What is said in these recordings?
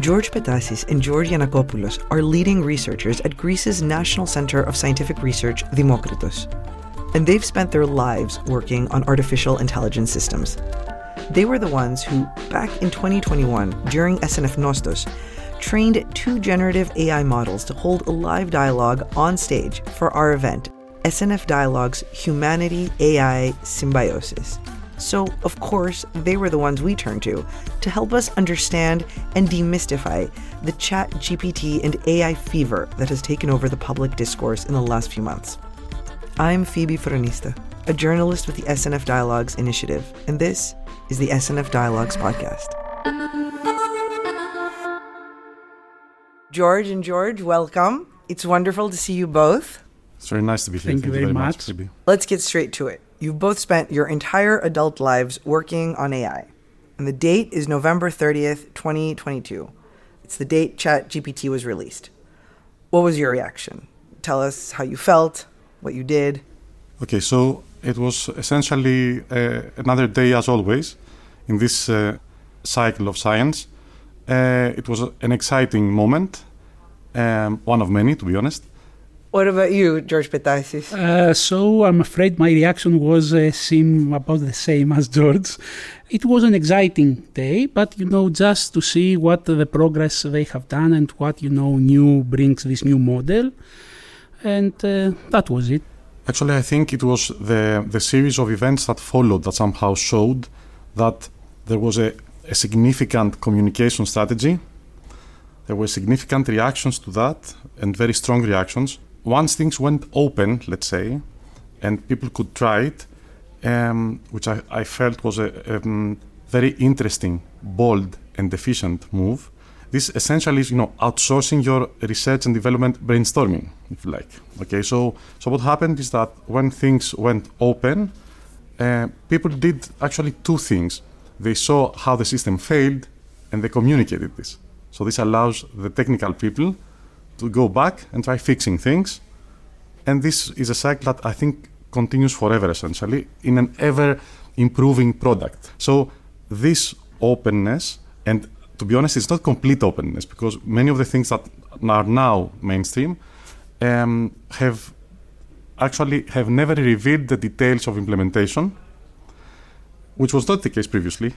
George Petasis and George Giannakopoulos are leading researchers at Greece's National Center of Scientific Research, Demokritos. And they've spent their lives working on artificial intelligence systems. They were the ones who, back in 2021, during SNF Nostos, trained two generative AI models to hold a live dialogue on stage for our event, SNF Dialogues Humanity AI Symbiosis. So, of course, they were the ones we turned to to help us understand and demystify the ChatGPT and AI fever that has taken over the public discourse in the last few months. I'm Phoebe Fronista, a journalist with the SNF Dialogues Initiative, and this is the SNF Dialogues podcast. George and George, welcome. It's wonderful to see you both. It's very nice to be here. Thank, you very, much. Phoebe. Let's get straight to it. You've both spent your entire adult lives working on AI, and the date is November 30th, 2022. It's the date ChatGPT was released. What was your reaction? Tell us how you felt, what you did. Okay, so it was essentially uh, another day as always in this uh, cycle of science. Uh, it was an exciting moment, um, one of many, to be honest. What about you, George Petasis? Uh, so I'm afraid my reaction was uh, seem about the same as George. It was an exciting day, but you know, just to see what the progress they have done and what you know new brings this new model, and uh, that was it. Actually, I think it was the the series of events that followed that somehow showed that there was a, a significant communication strategy. There were significant reactions to that and very strong reactions. Once things went open, let's say, and people could try it, um, which I, I, felt was a um, very interesting, bold, and efficient move. This essentially is, you know, outsourcing your research and development brainstorming, if you like. Okay, so so what happened is that when things went open, uh, people did actually two things. They saw how the system failed, and they communicated this. So this allows the technical people to go back and try fixing things. And this is a cycle that I think continues forever, essentially, in an ever improving product. So, this openness, and to be honest, it's not complete openness because many of the things that are now mainstream um, have actually have never revealed the details of implementation, which was not the case previously.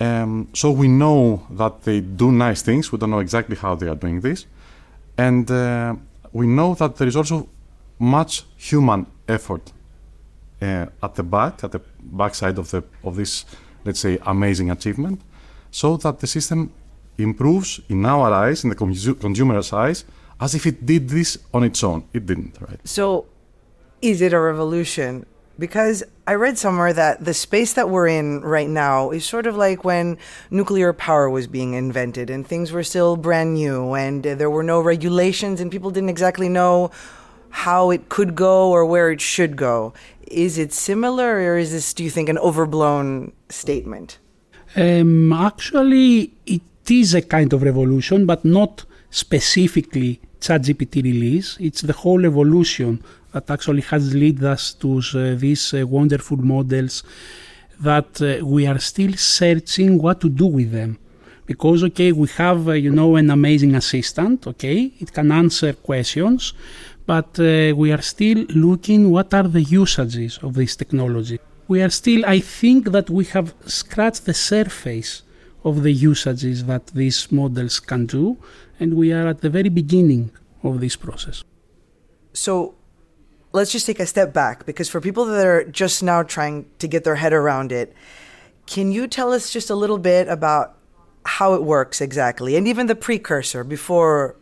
Um, so we know that they do nice things. We don't know exactly how they are doing this, and uh, we know that there is also much human effort uh, at the back, at the backside of the of this, let's say, amazing achievement, so that the system improves in our eyes, in the consumer's eyes, as if it did this on its own. It didn't, right? So, is it a revolution? Because I read somewhere that the space that we're in right now is sort of like when nuclear power was being invented and things were still brand new and there were no regulations and people didn't exactly know how it could go or where it should go. Is it similar, or is this, do you think, an overblown statement? Um, actually, it is a kind of revolution, but not specifically ChatGPT release. It's the whole evolution that actually has led us to uh, these uh, wonderful models that uh, we are still searching what to do with them because okay we have you know an amazing assistant okay it can answer questions but uh, we are still looking what are the usages of this technology. We are still, I think that we have scratched the surface of the usages that these models can do, and we are at the very beginning of this process. So let's just take a step back because for people that are just now trying to get their head around it, can you tell us just a little bit about how it works exactly and even the precursor before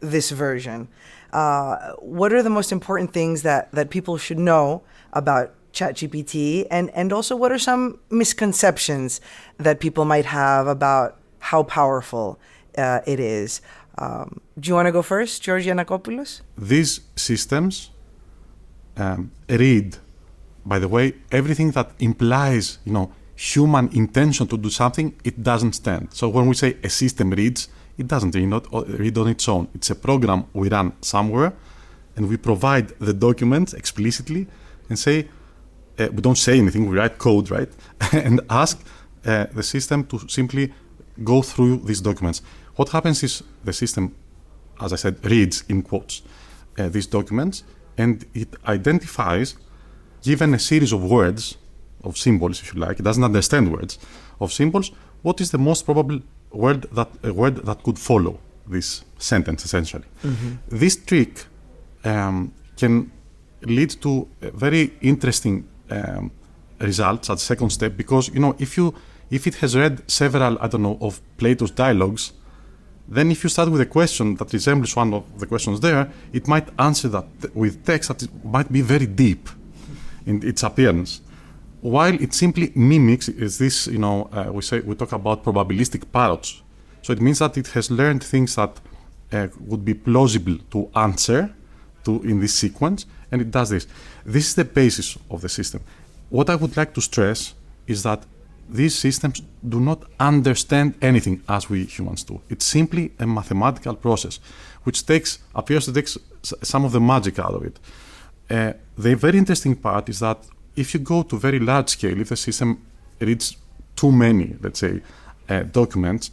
this version? Uh, what are the most important things that, that people should know about ChatGPT? And, and also, what are some misconceptions that people might have about how powerful uh, it is? Um, do you want to go first, George Giannakopoulos? These systems um, read, by the way, everything that implies, you know, human intention to do something, it doesn't stand. So when we say a system reads, it doesn't read, not read on its own. It's a program we run somewhere, and we provide the documents explicitly and say, uh, we don't say anything, we write code, right? and ask uh, the system to simply go through these documents. What happens is the system, as I said, reads in quotes uh, these documents and it identifies, given a series of words, of symbols, if you like, it doesn't understand words, of symbols, what is the most probable word that a word that could follow this sentence essentially. Mm-hmm. This trick um, can lead to very interesting um, results at second step because you know if you if it has read several I don't know of Plato's dialogues, then if you start with a question that resembles one of the questions there, it might answer that with text that might be very deep in its appearance. While it simply mimics is this you know uh, we say we talk about probabilistic parrots, so it means that it has learned things that uh, would be plausible to answer to in this sequence, and it does this. This is the basis of the system. What I would like to stress is that these systems do not understand anything as we humans do. It's simply a mathematical process, which takes appears to take some of the magic out of it. Uh, the very interesting part is that if you go to very large scale, if the system reads too many, let's say, uh, documents,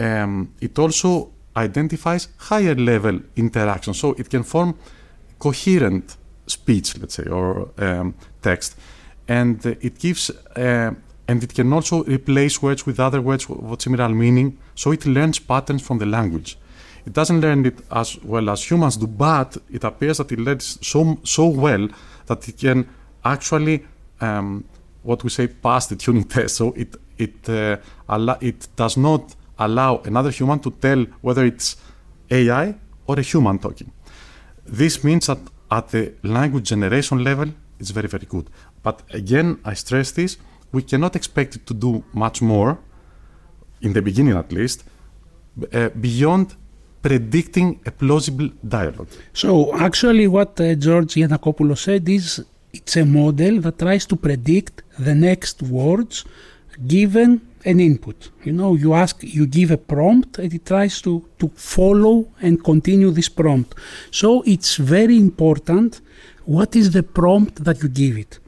um, it also identifies higher level interactions. So it can form coherent speech, let's say, or um, text, and it gives uh, and it can also replace words with other words with similar meaning. So it learns patterns from the language. It doesn't learn it as well as humans do, but it appears that it learns so so well that it can actually um, what we say pass the Turing test. So it it uh, allow, it does not allow another human to tell whether it's AI or a human talking. This means that at the language generation level, it's very, very good. But again, I stress this we cannot expect it to do much more, in the beginning at least, uh, beyond predicting a plausible dialogue. So, actually, what uh, George Giannakopoulos said is it's a model that tries to predict the next words given an input. You know, you ask, you give a prompt, and it tries to, to follow and continue this prompt. So it's very important what is the prompt that you give it.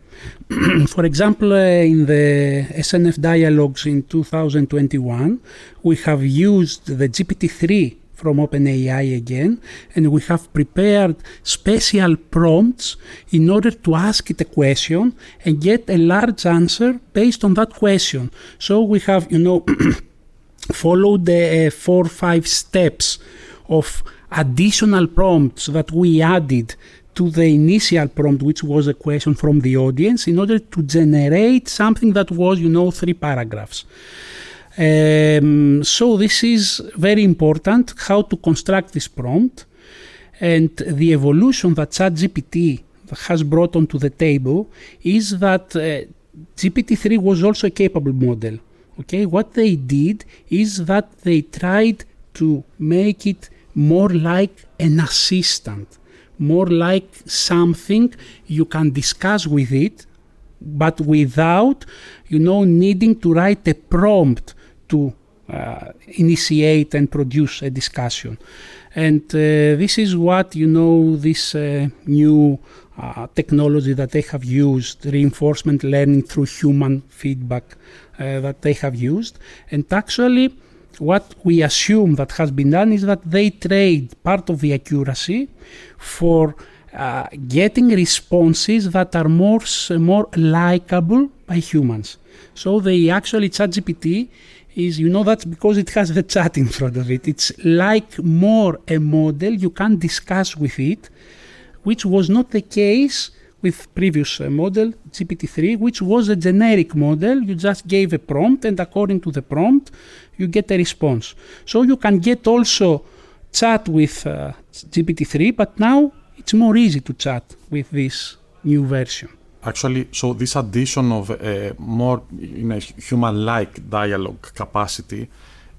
For example, uh, in the SNF dialogues in 2021, we have used the GPT-3 from OpenAI again, and we have prepared special prompts in order to ask it a question and get a large answer based on that question. So we have, you know, followed the uh, four five steps of additional prompts that we added to the initial prompt, which was a question from the audience, in order to generate something that was, you know, three paragraphs. Um, so this is very important how to construct this prompt and the evolution that ChatGPT has brought onto the table is that uh, GPT-3 was also a capable model. Okay, what they did is that they tried to make it more like an assistant, more like something you can discuss with it, but without, you know, needing to write a prompt to uh, initiate and produce a discussion. And uh, this is what, you know, this uh, new uh, technology that they have used, reinforcement learning through human feedback uh, that they have used. And actually, what we assume that has been done is that they trade part of the accuracy for uh, getting responses that are more more likable by humans. So they actually ChatGPT is you know that's because it has the chat in front of it. It's like more a model you can discuss with it, which was not the case with previous uh, model GPT-3, which was a generic model. You just gave a prompt, and according to the prompt, you get a response. So you can get also chat with uh, GPT-3, but now it's more easy to chat with this new version. Actually, so this addition of a more in a human-like dialogue capacity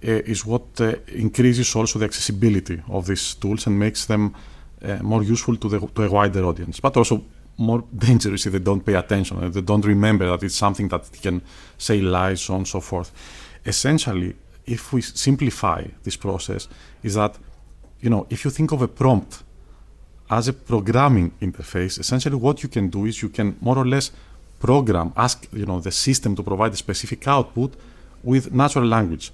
uh, is what uh, increases also the accessibility of these tools and makes them uh, more useful to the to a wider audience, but also more dangerous if they don't pay attention and they don't remember that it's something that can say lies, so on and so forth. Essentially, if we simplify this process, is that you know if you think of a prompt as a programming interface, essentially what you can do is you can more or less program, ask you know the system to provide a specific output with natural language.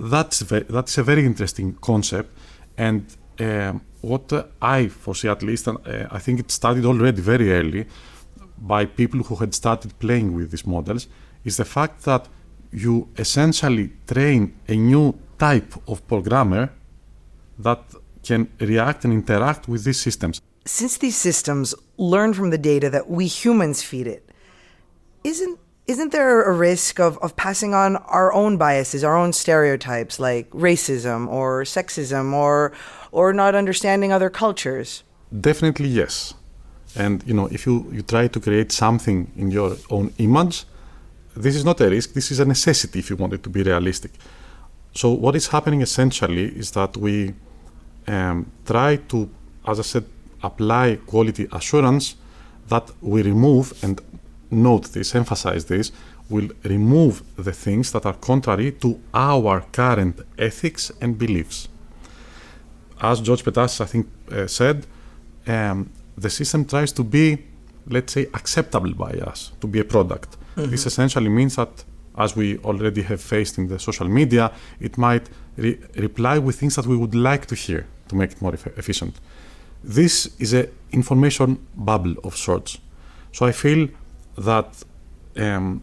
that's that's a very interesting concept, and um, what I foresee at least, and uh, I think it started already very early by people who had started playing with these models, is the fact that you essentially train a new type of programmer that can react and interact with these systems. Since these systems learn from the data that we humans feed it, isn't isn't there a risk of, of passing on our own biases, our own stereotypes like racism or sexism or or not understanding other cultures? Definitely yes. And you know, if you, you try to create something in your own image, this is not a risk, this is a necessity if you want it to be realistic. So what is happening essentially is that we um, try to, as I said, apply quality assurance that we remove and note this, emphasize this, will remove the things that are contrary to our current ethics and beliefs. As George Petas, I think, uh, said, um, the system tries to be, let's say, acceptable by us, to be a product. Mm-hmm. This essentially means that, as we already have faced in the social media, it might re- reply with things that we would like to hear to make it more efficient. This is an information bubble of sorts. So I feel that um,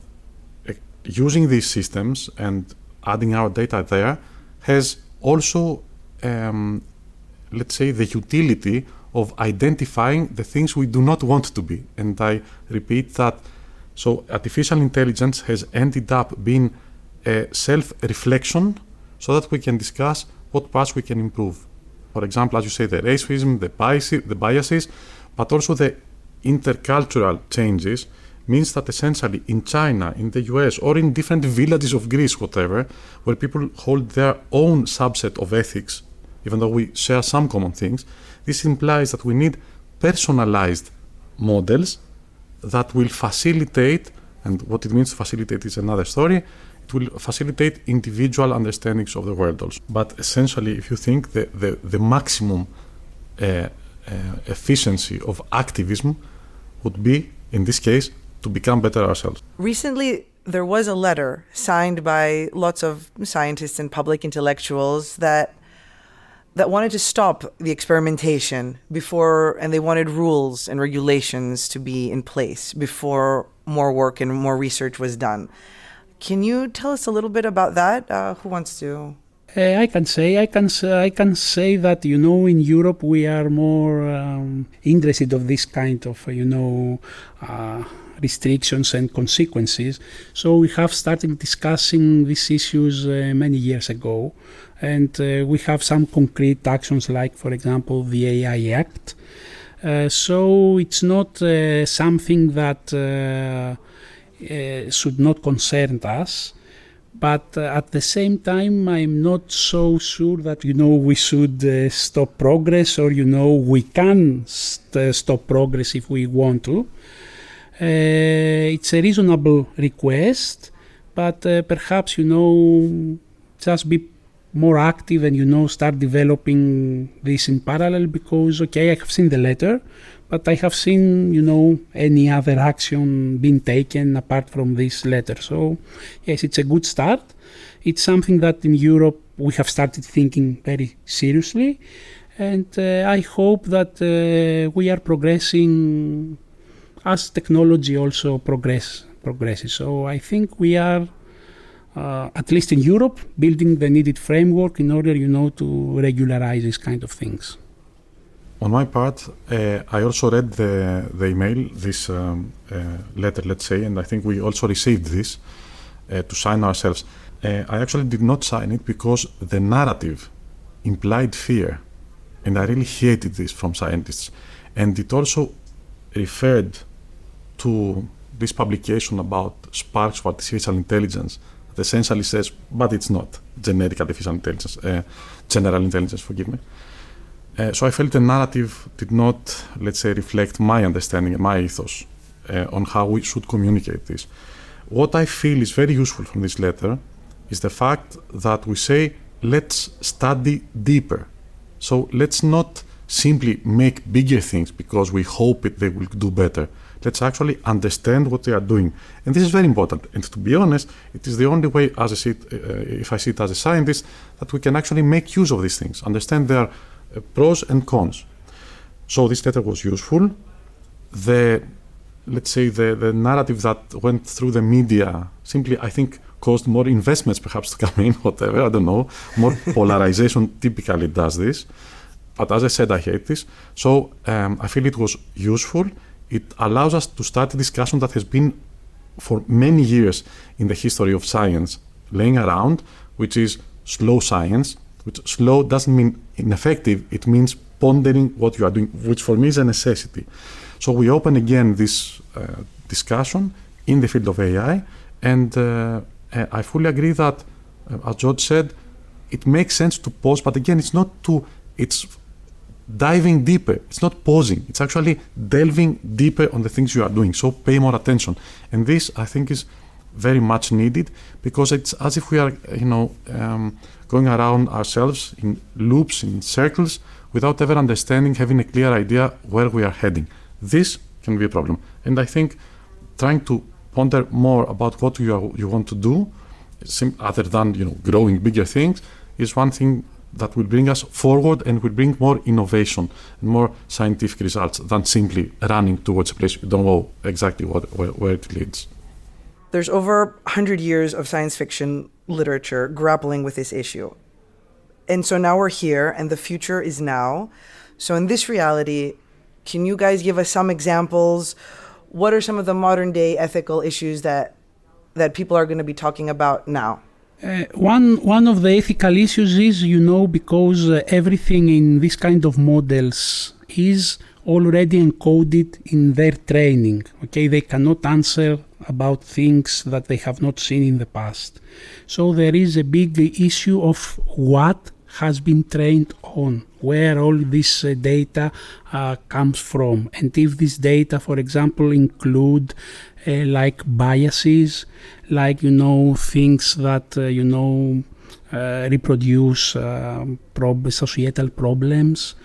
using these systems and adding our data there has also, um, let's say, the utility of identifying the things we do not want to be. And I repeat that. So, artificial intelligence has ended up being a self reflection so that we can discuss what parts we can improve. For example, as you say, the racism, the biases, the biases but also the intercultural changes means that essentially in China, in the US, or in different villages of Greece, whatever, where people hold their own subset of ethics, even though we share some common things, this implies that we need personalized models that will facilitate, and what it means to facilitate is another story, it will facilitate individual understandings of the world also. But essentially, if you think the, the, the maximum uh, uh, efficiency of activism would be, in this case, to become better ourselves. Recently, there was a letter signed by lots of scientists and public intellectuals that that wanted to stop the experimentation before and they wanted rules and regulations to be in place before more work and more research was done. Can you tell us a little bit about that? Uh, who wants to? Uh, I can say I can I can say that you know in Europe we are more um, interested of this kind of you know uh, restrictions and consequences. So we have started discussing these issues uh, many years ago, and uh, we have some concrete actions like, for example, the AI Act. Uh, so it's not uh, something that should not concern us but uh, at the same time i'm not so sure that you know we should uh, stop progress or you know we can st- stop progress if we want to. Uh, it's a reasonable request, but uh, perhaps you know just be more active and you know start developing this in parallel because okay I have seen the letter, but I have seen you know any other action being taken apart from this letter. So yes, it's a good start. It's something that in Europe we have started thinking very seriously, and uh, I hope that uh, we are progressing as technology also progress progresses. So I think we are, uh, at least in Europe, building the needed framework in order, you know, to regularize these kind of things. On my part, uh, I also read the, the email, this um, uh, letter, let's say, and I think we also received this uh, to sign ourselves. Uh, I actually did not sign it because the narrative implied fear, and I really hated this from scientists. And it also referred to this publication about sparks for artificial intelligence that essentially says, but it's not generic artificial intelligence, uh, general intelligence, forgive me. So I felt the narrative did not, let's say, reflect my understanding and my ethos uh, on how we should communicate this. What I feel is very useful from this letter is the fact that we say, let's study deeper. So let's not simply make bigger things because we hope it, they will do better Let's actually understand what they are doing. And this is very important. And to be honest, it is the only way, as I see it, uh, if I see it as a scientist, that we can actually make use of these things, understand their pros and cons. So this letter was useful. The let's say the, the narrative that went through the media simply I think caused more investments perhaps to come in, whatever, I don't know. More polarization typically does this. But as I said, I hate this. So um, I feel it was useful. It allows us to start a discussion that has been for many years in the history of science laying around, which is slow science, which slow doesn't mean ineffective, it means pondering what you are doing, which for me is a necessity. So we open again this uh, discussion in the field of AI, and uh, I fully agree that, uh, as George said, it makes sense to pause, but again, it's not to, it's diving deeper. It's not pausing. It's actually delving deeper on the things you are doing. So pay more attention. And this, I think, is very much needed because it's as if we are, you know, um, going around ourselves in loops, in circles, without ever understanding, having a clear idea where we are heading. This can be a problem. And I think trying to ponder more about what you are, you want to do, other than you know growing bigger things, is one thing that will bring us forward and will bring more innovation and more scientific results than simply running towards a place you don't know exactly what, where, where it leads. There's over 100 years of science fiction literature grappling with this issue. And so now we're here, and the future is now. So, in this reality, can you guys give us some examples? What are some of the modern day ethical issues that that people are going to be talking about now? Uh, one one of the ethical issues is, you know, because uh, everything in this kind of models is already encoded in their training. Okay, they cannot answer about things that they have not seen in the past. So there is a big issue of what has been trained on, where all this uh, data uh, comes from, and if this data, for example, include uh, like biases, like you know things that uh, you know uh, reproduce um, prob- societal problems.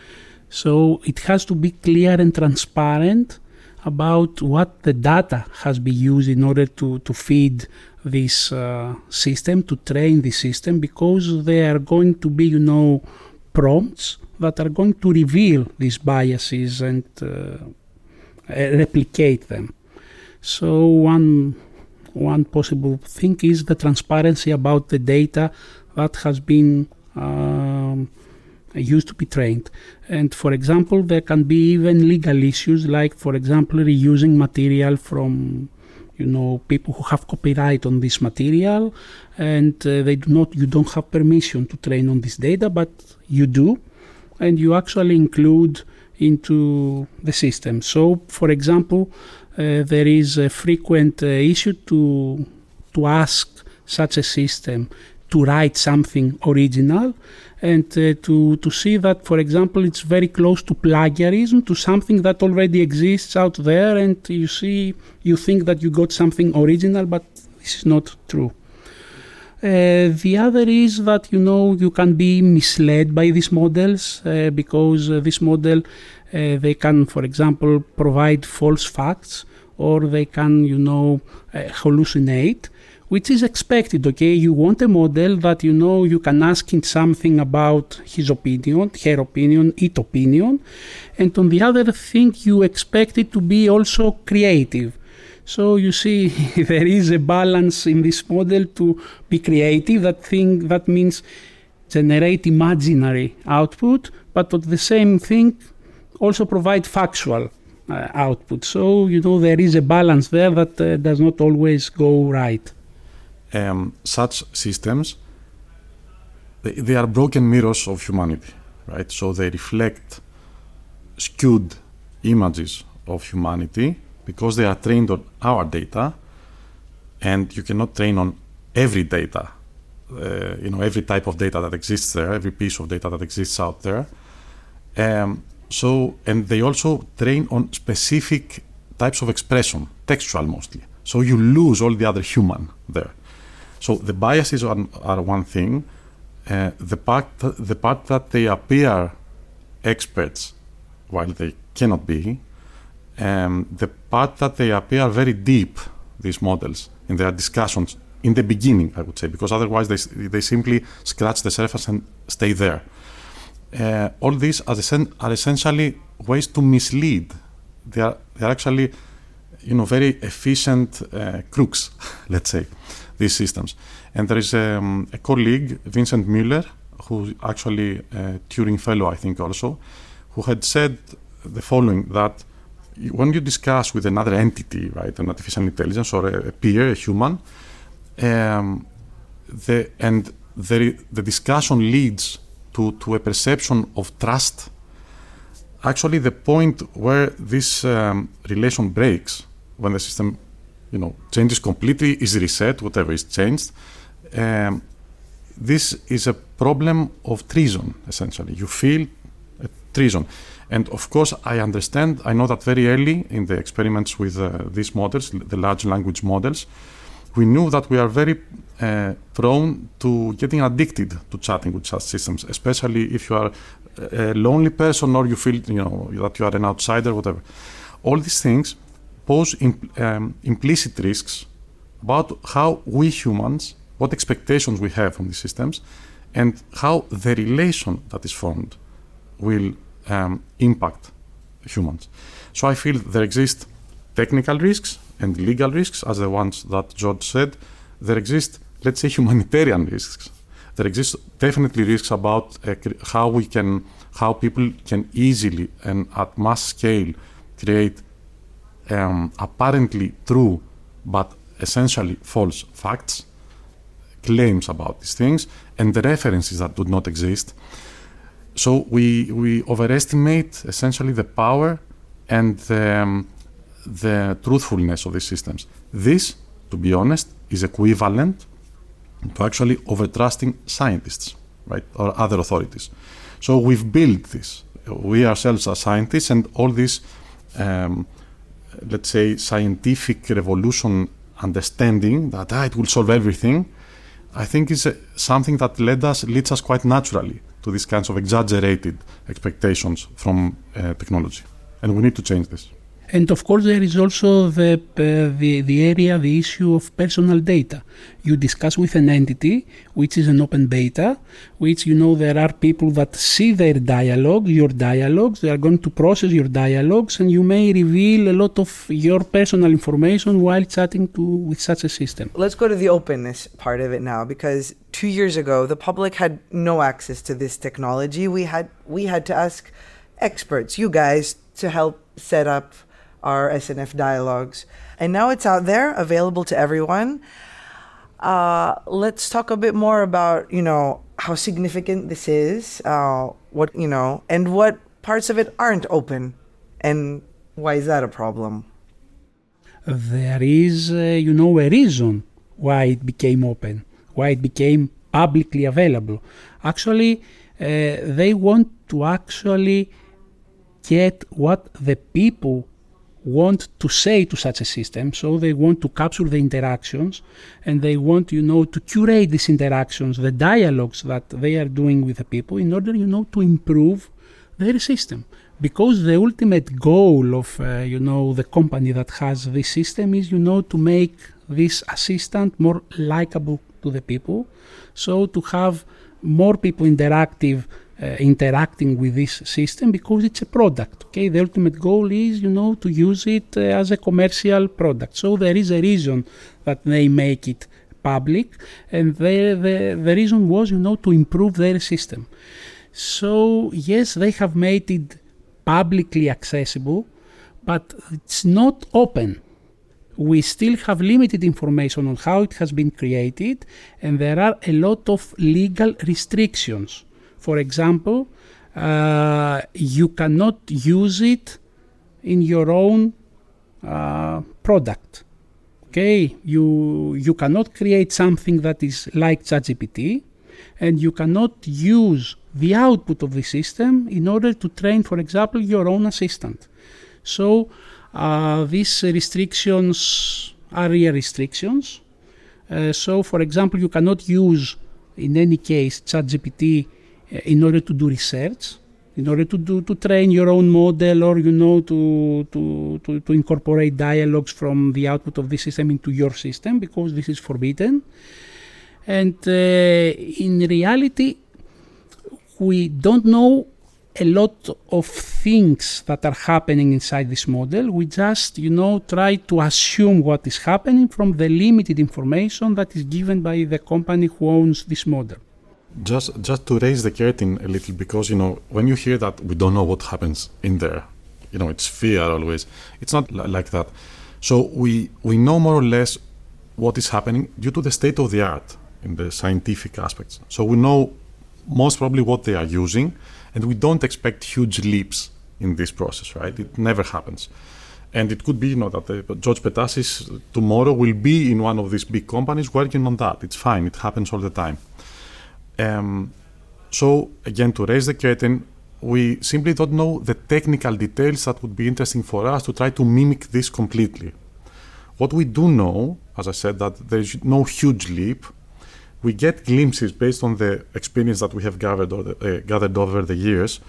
So it has to be clear and transparent about what the data has been used in order to, to feed this uh, system, to train the system, because there are going to be, you know, prompts that are going to reveal these biases and uh, replicate them. So one one possible thing is the transparency about the data that has been um, used to be trained. And for example, there can be even legal issues, like for example, reusing material from you know people who have copyright on this material, and uh, they do not. You don't have permission to train on this data, but you do, and you actually include into the system. So, for example, uh, there is a frequent uh, issue to to ask such a system to write something original and uh, to to see that for example it's very close to plagiarism to something that already exists out there and you see you think that you got something original but this is not true. Uh, the other is that you know you can be misled by these models uh, because uh, this model uh, they can, for example, provide false facts or they can, you know, uh, hallucinate, which is expected. Okay, you want a model that you know you can ask him something about his opinion, her opinion, its opinion, and on the other thing, you expect it to be also creative. So you see, there is a balance in this model to be creative. That thing that means generate imaginary output, but at the same thing also provide factual uh, output. So, you know, there is a balance there that uh, does not always go right. Um, such systems, they, they, are broken mirrors of humanity, right? So they reflect skewed images of humanity because they are trained on our data, and you cannot train on every data, uh, you know, every type of data that exists there, every piece of data that exists out there. Um, so, and they also train on specific types of expression, textual mostly. So you lose all the other human there. So the biases are, are one thing. Uh, the part the part that they appear experts while they cannot be, um, the part that they appear very deep, these models, in their discussions in the beginning, I would say, because otherwise they, they simply scratch the surface and stay there. Uh, all these are, are, essentially ways to mislead. They are, they are actually, you know, very efficient uh, crooks, let's say, these systems. And there is um, a colleague, Vincent Müller, who actually a Turing Fellow, I think, also, who had said the following: that when you discuss with another entity, right, an artificial intelligence or a, a peer, a human, um, the, and the, the discussion leads to, to a perception of trust. Actually, the point where this um, relation breaks, when the system, you know, changes completely, is reset, whatever is changed. Um, this is a problem of treason, essentially. You feel treason. And of course, I understand, I know that very early in the experiments with uh, these models, the large language models, we knew that we are very uh, prone to getting addicted to chatting with such systems, especially if you are a lonely person or you feel you know that you are an outsider, whatever. All these things pose um, implicit risks about how we humans, what expectations we have from these systems, and how the relation that is formed will um, impact humans. So I feel there exist technical risks and legal risks, as the ones that George said, there exist, let's say, humanitarian risks. There exist definitely risks about uh, how we can, how people can easily and at mass scale create um, apparently true but essentially false facts, claims about these things, and the references that do not exist. So we we overestimate essentially the power and the, um, the truthfulness of these systems. This, to be honest, is equivalent to actually overtrusting scientists, right, or other authorities. So we've built this. We ourselves are scientists, and all this, um, let's say, scientific revolution understanding that ah, it will solve everything, I think is uh, something that led us leads us quite naturally to these kinds of exaggerated expectations from uh, technology, and we need to change this. And of course, there is also the, uh, the, the area, the issue of personal data. You discuss with an entity, which is an open beta, which you know there are people that see their dialogue, your dialogues, they are going to process your dialogues, and you may reveal a lot of your personal information while chatting to with such a system. Let's go to the openness part of it now, because two years ago the public had no access to this technology. We had we had to ask experts, you guys, to help set up our SNF dialogues. And now it's out there, available to everyone. Uh, let's talk a bit more about, you know, how significant this is, uh, what, you know, and what parts of it aren't open, and why is that a problem? There is, uh, you know, a reason why it became open, why it became publicly available. Actually, uh, they want to actually get what the people want to say to such a system. So they want to capture the interactions and they want, you know, to curate these interactions, the dialogues that they are doing with the people in order, you know, to improve their system. Because the ultimate goal of, uh, you know, the company that has this system is, you know, to make this assistant more likable to the people. So to have more people interactive interacting with this system because it's a product. Okay, the ultimate goal is you know to use it uh, as a commercial product. So there is a reason that they make it public, and the, the the reason was you know to improve their system. So yes, they have made it publicly accessible, but it's not open we still have limited information on how it has been created, and there are a lot of legal restrictions. For example, uh, you cannot use it in your own uh, product. Okay, you you cannot create something that is like ChatGPT, and you cannot use the output of the system in order to train, for example, your own assistant. So uh, these restrictions are real restrictions. Uh, so, for example, you cannot use, in any case, ChatGPT in order to do research. in order to do to train your own model or you know to to to, to incorporate dialogues from the output of this system into your system because this is forbidden and uh, in reality we don't know a lot of things that are happening inside this model. We just, you know, try to assume what is happening from the limited information that is given by the company who owns this model. Just, just to raise the curtain a little, because you know, when you hear that we don't know what happens in there, you know, it's fear always. It's not li- like that. So we we know more or less what is happening due to the state of the art in the scientific aspects. So we know most probably what they are using and we don't expect huge leaps in this process, right? It never happens. And it could be, you know, that George Petasis tomorrow will be in one of these big companies working on that. It's fine. It happens all the time. Um, so again, to raise the curtain, we simply don't know the technical details that would be interesting for us to try to mimic this completely. What we do know, as I said, that there's no huge leap we get glimpses based on the experience that we have gathered, or the, uh, gathered over the years.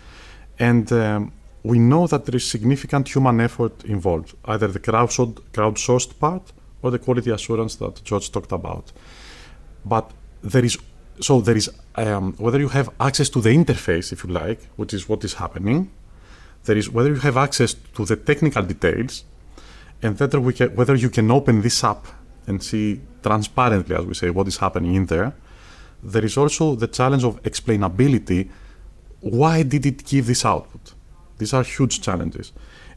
And um, we know that there is significant human effort involved, either the crowdsourced, crowdsourced part or the quality assurance that George talked about. But there is so there is um, whether you have access to the interface, if you like, which is what is happening. There is whether you have access to the technical details, and whether we can, whether you can open this up and see transparently, as we say, what is happening in there. There is also the challenge of explainability. Why did it give this output? These are huge challenges.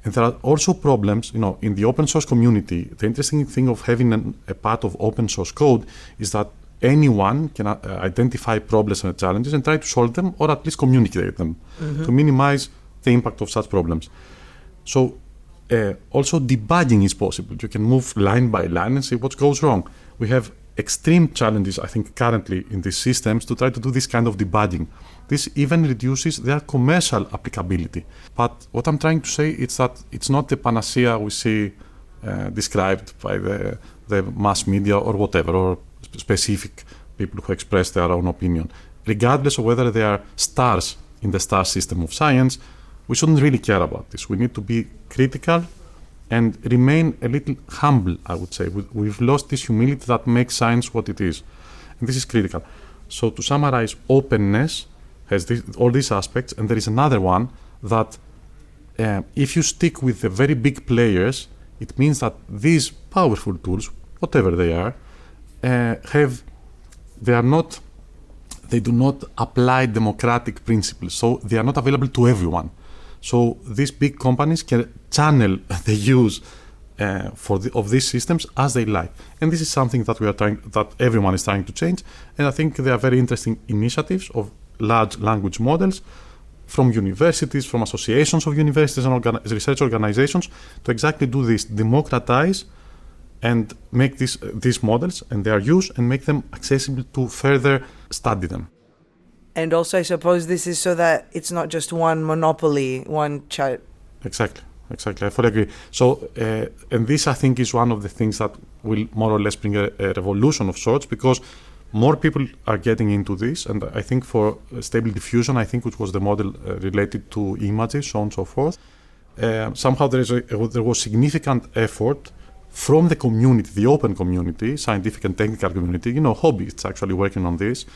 And there are also problems, you know, in the open source community. The interesting thing of having an, a part of open source code is that anyone can uh, identify problems and challenges and try to solve them or at least communicate them mm-hmm. to minimize the impact of such problems. So uh, also debugging is possible. You can move line by line and see what goes wrong. We have extreme challenges, I think, currently in these systems to try to do this kind of debugging. This even reduces their commercial applicability. But what I'm trying to say is that it's not the panacea we see uh, described by the, the mass media or whatever, or specific people who express their own opinion. Regardless of whether they are stars in the star system of science, we shouldn't really care about this. We need to be critical and remain a little humble, I would say. We've lost this humility that makes science what it is. And this is critical. So, to summarize, openness has this, all these aspects, and there is another one that uh, if you stick with the very big players, it means that these powerful tools, whatever they are, have they are not they do not apply democratic principles, so they are not available to everyone. So these big companies can channel the use uh, for the, of these systems as they like, and this is something that we are trying, that everyone is trying to change. And I think there are very interesting initiatives of large language models from universities, from associations of universities and organi- research organizations to exactly do this, democratize and make these uh, these models and their use and make them accessible to further study them. And also, I suppose this is so that it's not just one monopoly, one child. Exactly, exactly. I fully agree. So, uh, and this I think is one of the things that will more or less bring a, a, revolution of sorts because more people are getting into this. And I think for stable diffusion, I think which was the model uh, related to images, so on and so forth. Uh, somehow there is a, there was significant effort from the community, the open community, scientific and technical community, you know, hobbyists actually working on this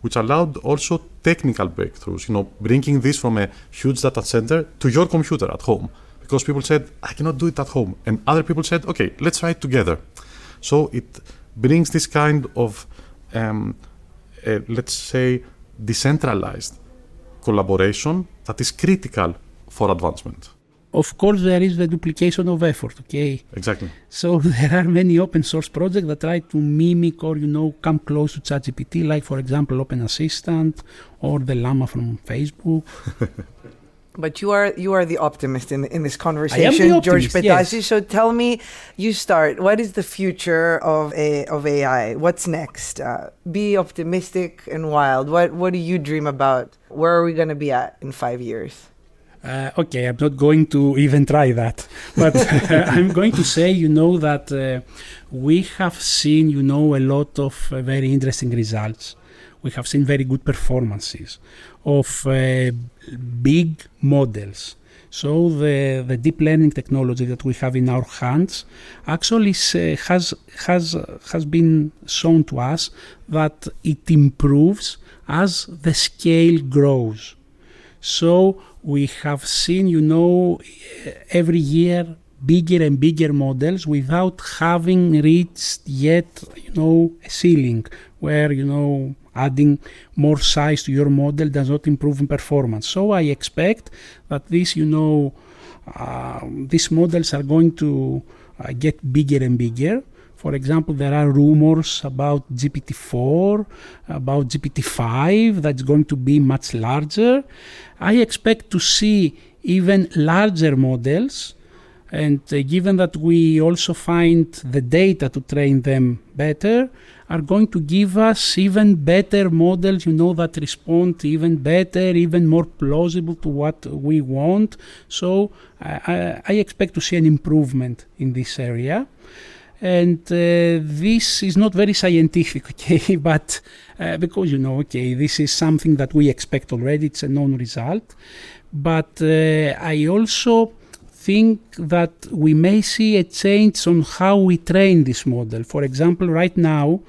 which allowed also technical breakthroughs, you know, bringing this from a huge data center to your computer at home. Because people said, I cannot do it at home. And other people said, okay, let's try it together. So it brings this kind of, um, uh, let's say, decentralized collaboration that is critical for advancement of course there is the duplication of effort okay exactly so there are many open source projects that try to mimic or you know come close to ChatGPT like for example Open Assistant or the llama from Facebook But you are you are the optimist in in this conversation, optimist, George Petasis. Yes. So tell me, you start. What is the future of a of AI? What's next? Uh, be optimistic and wild. What what do you dream about? Where are we going to be at in five years? Uh, okay, I'm not going to even try that, but I'm going to say, you know, that uh, we have seen, you know, a lot of uh, very interesting results. We have seen very good performances of uh, big models. So the, the deep learning technology that we have in our hands actually uh, has has has been shown to us that it improves as the scale grows. So we have seen, you know, every year bigger and bigger models without having reached yet, you know, a ceiling where, you know, adding more size to your model does not improve in performance. So I expect that this, you know, uh, these models are going to uh, get bigger and bigger. For example, there are rumors about GPT-4, about GPT-5 that's going to be much larger. I expect to see even larger models and uh, given that we also find the data to train them better, are going to give us even better models, you know, that respond even better, even more plausible to what we want. So I, I expect to see an improvement in this area. And uh, this is not very scientific, okay, but uh, because you know, okay, this is something that we expect already, it's a known result. But uh, I also think that we may see a change on how we train this model. For example, right now,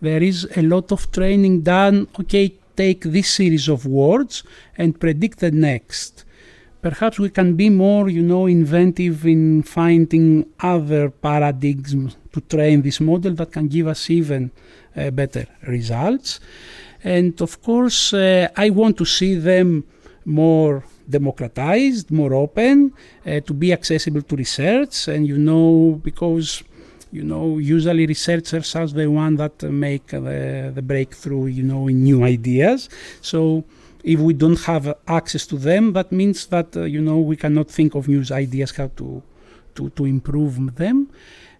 there is a lot of training done, okay, take this series of words and predict the next. Perhaps we can be more, you know, inventive in finding other paradigms to train this model that can give us even uh, better results. And of course, uh, I want to see them more democratized, more open, uh, to be accessible to research. And you know, because you know, usually researchers are the one that make the, the breakthrough, you know, in new ideas. So if we don't have access to them, that means that uh, you know we cannot think of new ideas how to to, to improve them,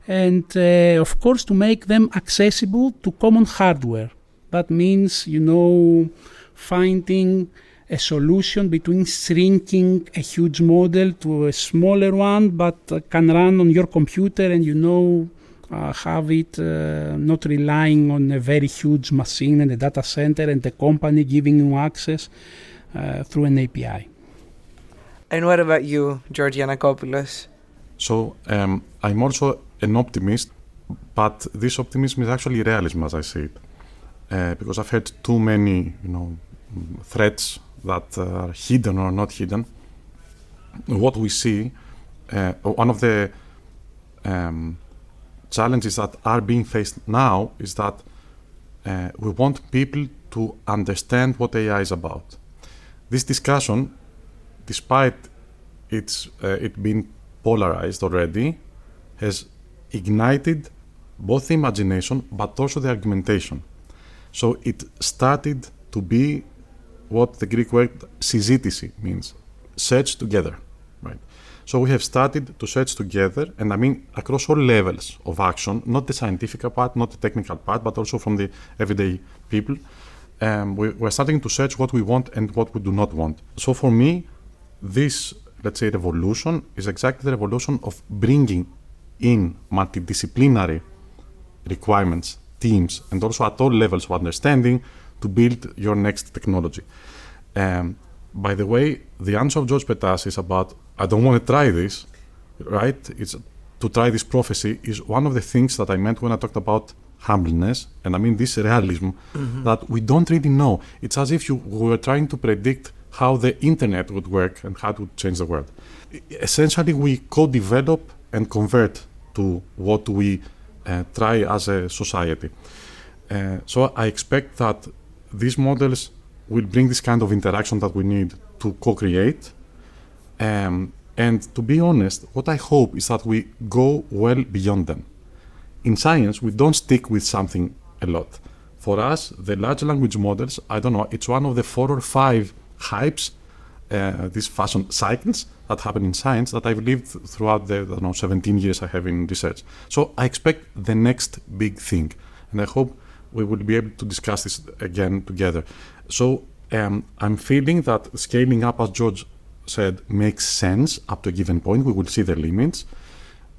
and uh, of course to make them accessible to common hardware. That means you know finding a solution between shrinking a huge model to a smaller one, but uh, can run on your computer and you know uh, have it uh, not relying on a very huge machine and a data center and a company giving you access uh, through an API. And what about you, George Giannakopoulos? So um, I'm also an optimist, but this optimism is actually realism, as I see it, uh, because I've had too many, you know, threats that are hidden or not hidden. What we see, uh, one of the um, challenges that are being faced now is that uh, we want people to understand what AI is about. This discussion, despite its uh, it being polarized already, has ignited both the imagination but also the argumentation. So it started to be what the Greek word syzitisi means, search together? So we have started to search together, and I mean across all levels of action, not the scientific part, not the technical part, but also from the everyday people. Um, we, we're starting to search what we want and what we do not want. So for me, this, let's say, revolution is exactly the revolution of bringing in multidisciplinary requirements, teams, and also at all levels of understanding to build your next technology. Um, by the way, the answer of George Petasis about I don't want to try this, right? It's to try this prophecy is one of the things that I meant when I talked about humbleness, and I mean this realism mm-hmm. that we don't really know. It's as if you were trying to predict how the internet would work and how it would change the world. Essentially, we co-develop and convert to what we uh, try as a society. Uh, so I expect that these models will bring this kind of interaction that we need to co-create. Um, and to be honest, what I hope is that we go well beyond them. In science, we don't stick with something a lot. For us, the large language models, I don't know, it's one of the four or five hypes, uh, these fashion cycles that happen in science that I've lived throughout the know, 17 years I have in research. So I expect the next big thing. And I hope we will be able to discuss this again together. So um, I'm feeling that scaling up, as George said makes sense up to a given point. We will see the limits.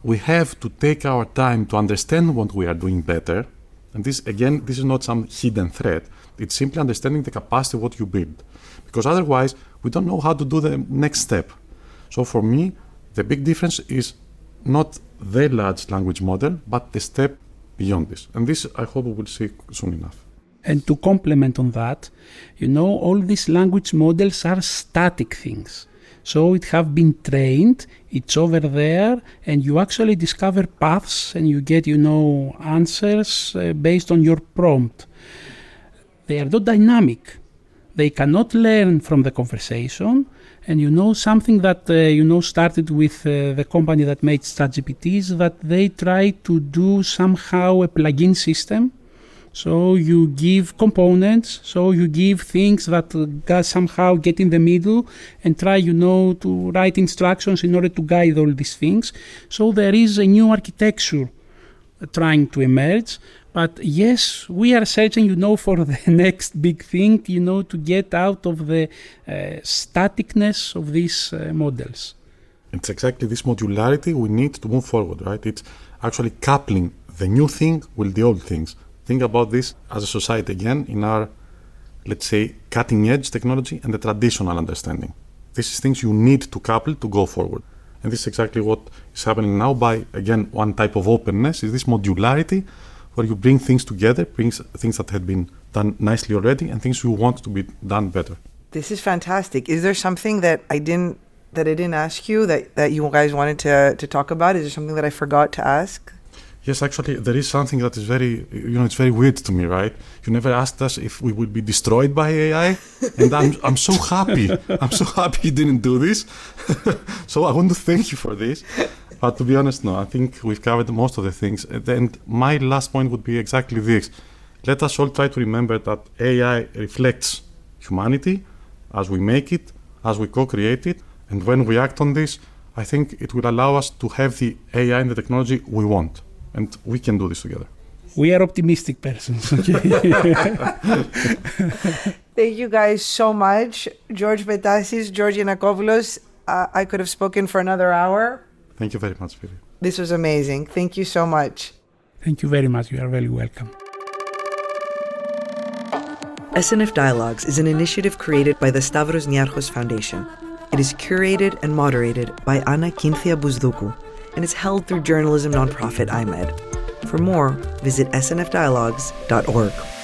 We have to take our time to understand what we are doing better. And this, again, this is not some hidden threat. It's simply understanding the capacity of what you build. Because otherwise, we don't know how to do the next step. So for me, the big difference is not the large language model, but the step beyond this. And this, I hope we will see soon enough. And to complement on that, you know, all these language models are static things. So it have been trained, it's over there, and you actually discover paths and you get, you know, answers uh, based on your prompt. They are not dynamic. They cannot learn from the conversation. And you know something that uh, you know started with uh, the company that made ChatGPT is that they try to do somehow a plugin system so you give components, so you give things that uh, somehow get in the middle and try, you know, to write instructions in order to guide all these things. So there is a new architecture uh, trying to emerge. But yes, we are searching, you know, for the next big thing, you know, to get out of the uh, staticness of these uh, models. It's exactly this modularity we need to move forward, right? It's actually coupling the new thing with the old things think about this as a society again in our, let's say, cutting edge technology and the traditional understanding. This is things you need to couple to go forward. And this is exactly what is happening now by, again, one type of openness is this modularity where you bring things together, brings things that had been done nicely already and things you want to be done better. This is fantastic. Is there something that I didn't that I didn't ask you that, that you guys wanted to, to talk about? Is there something that I forgot to ask? Yes, actually, there is something that is very, you know, it's very weird to me, right? You never asked us if we would be destroyed by AI, and I'm, I'm so happy. I'm so happy you didn't do this. so I want to thank you for this. But to be honest, no, I think we've covered most of the things. And my last point would be exactly this: let us all try to remember that AI reflects humanity as we make it, as we co-create it, and when we act on this, I think it will allow us to have the AI and the technology we want and we can do this together. We are optimistic persons. Thank you guys so much. George Petasis, George Giannakopoulos. Uh, I could have spoken for another hour. Thank you very much, Philip. This was amazing. Thank you so much. Thank you very much. You are very welcome. SNF Dialogues is an initiative created by the Stavros Niarchos Foundation. It is curated and moderated by Anna Kynthia Bousdoukou and is held through journalism nonprofit iMEdD. For more, visit snfdialogues.org.